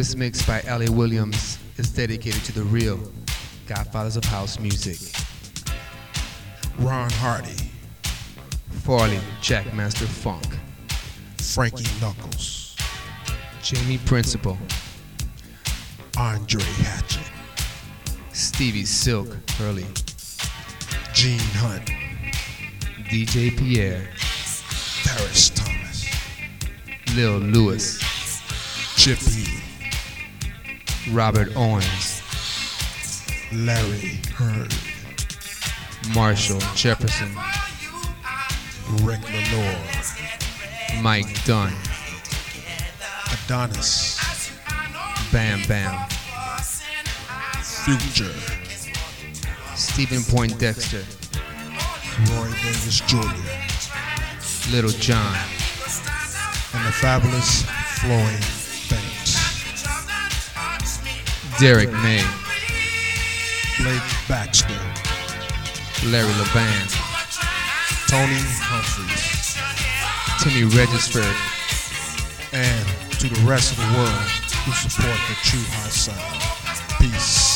This mix by L.A. Williams is dedicated to the real godfathers of house music. Ron Hardy, Farley Jackmaster Funk, Frankie Knuckles, Jamie Principle, Andre Hatchett, Stevie Silk Hurley, Gene Hunt, DJ Pierre, Paris Thomas, Lil Louis, Chip E, Robert Owens, Larry Heard, Marshall Jefferson, Rick Lenore, Mike Dunn, Adonis, Bam Bam, Phuture, Stephen Poindexter, Roy Davis Jr., Little John, and the fabulous Floyd Derrick May, Blake Baxter, Larry Levan, Tony Humphries, Timmy Regisford, and to the rest of the world who support the true High sound. Peace.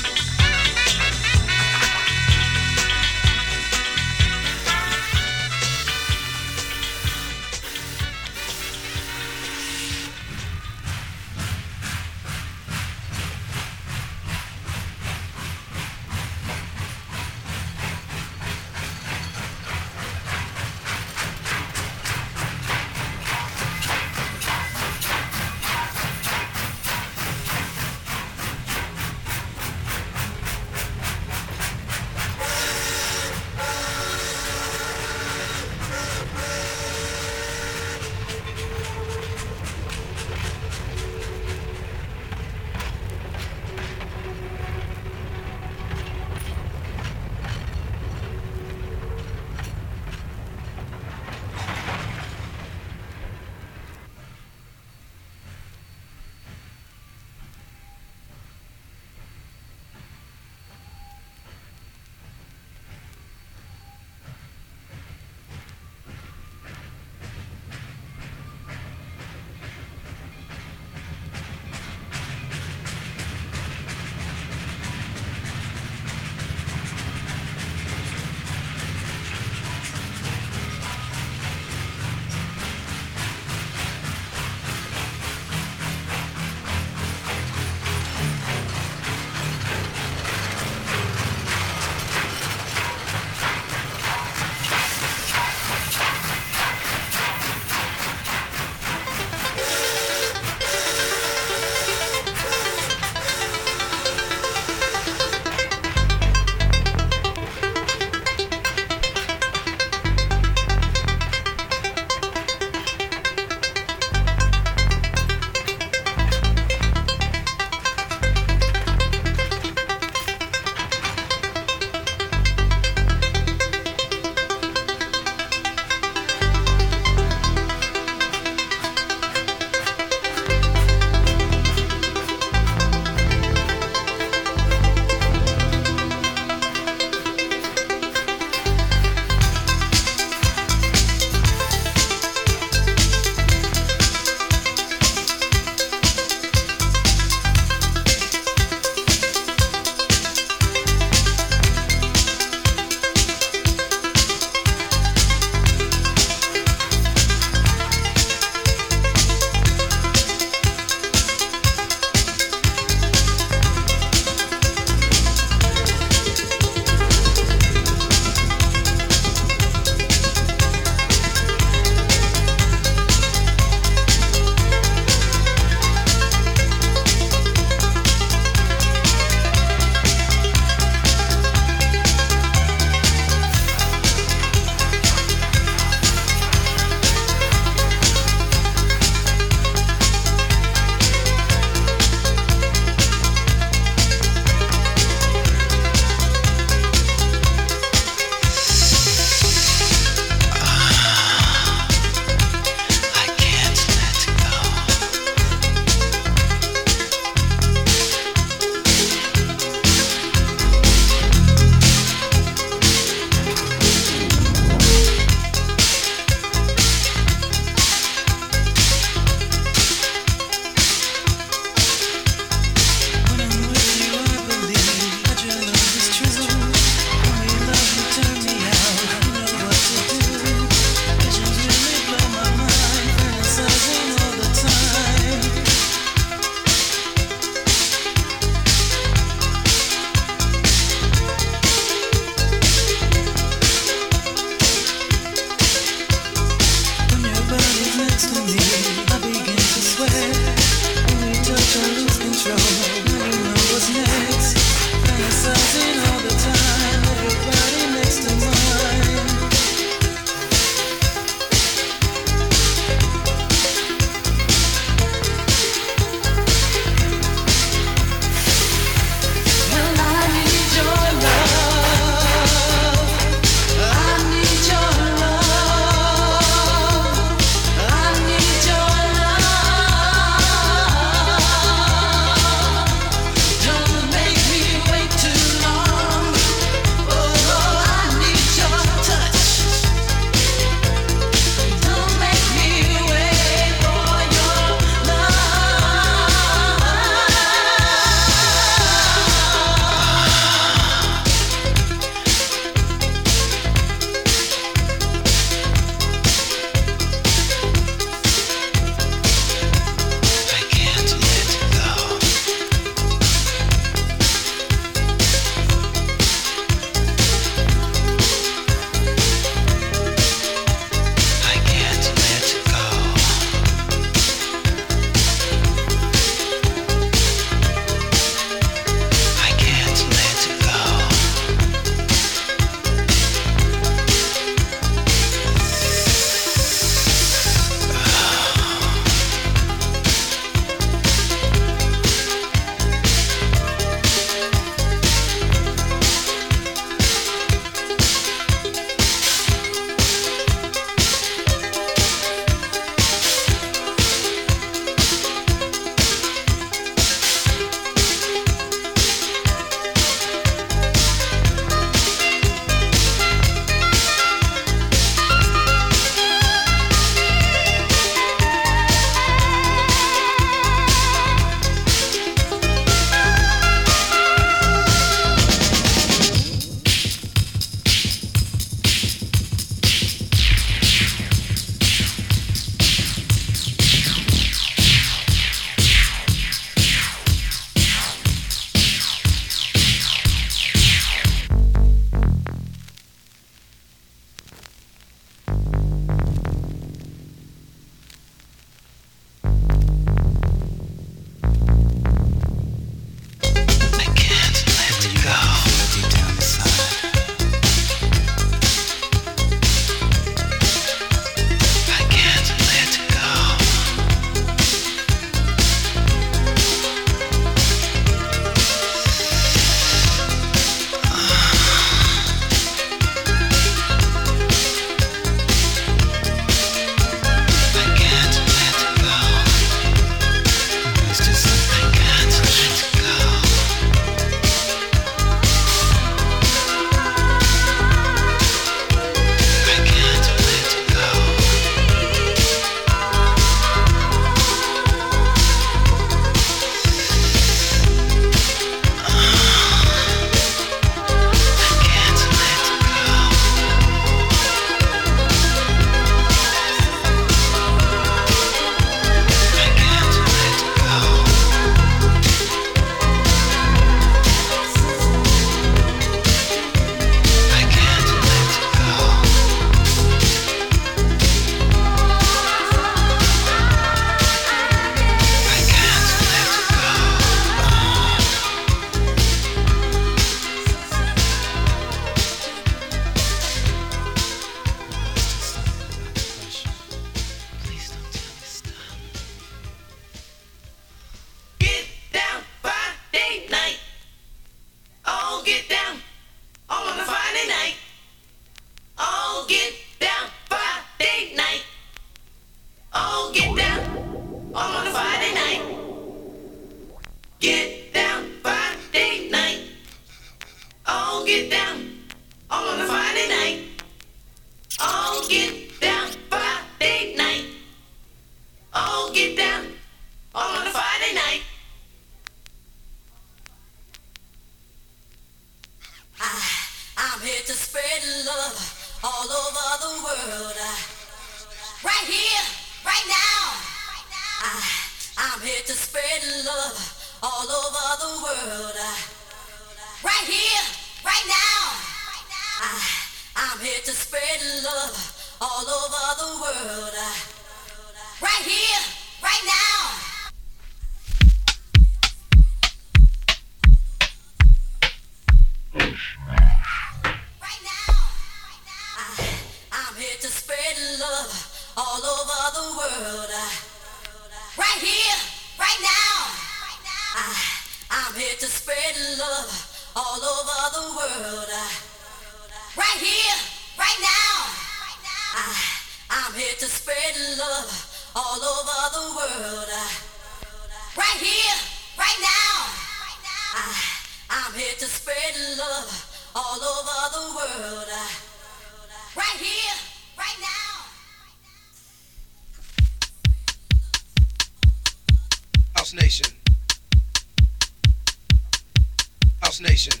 House Nation.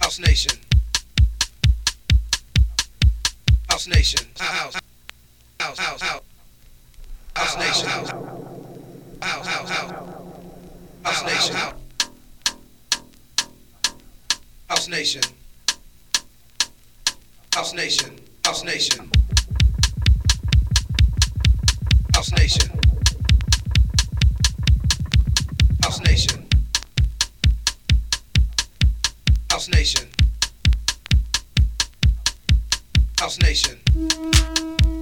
House Nation. House Nation. House. House. House. House. House Nation. House. House. House. House Nation. House Nation. House Nation. House Nation. House Nation. House Nation. House Nation.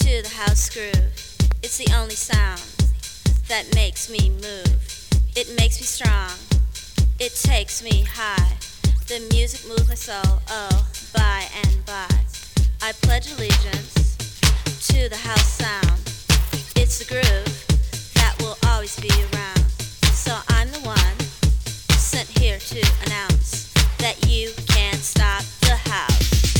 To the house groove. It's the only sound that makes me move. It makes me strong. It takes me high. The music moves my soul, oh, by and by. I pledge allegiance to the house sound. It's the groove that will always be around. So I'm the one sent here to announce that you can't stop the house.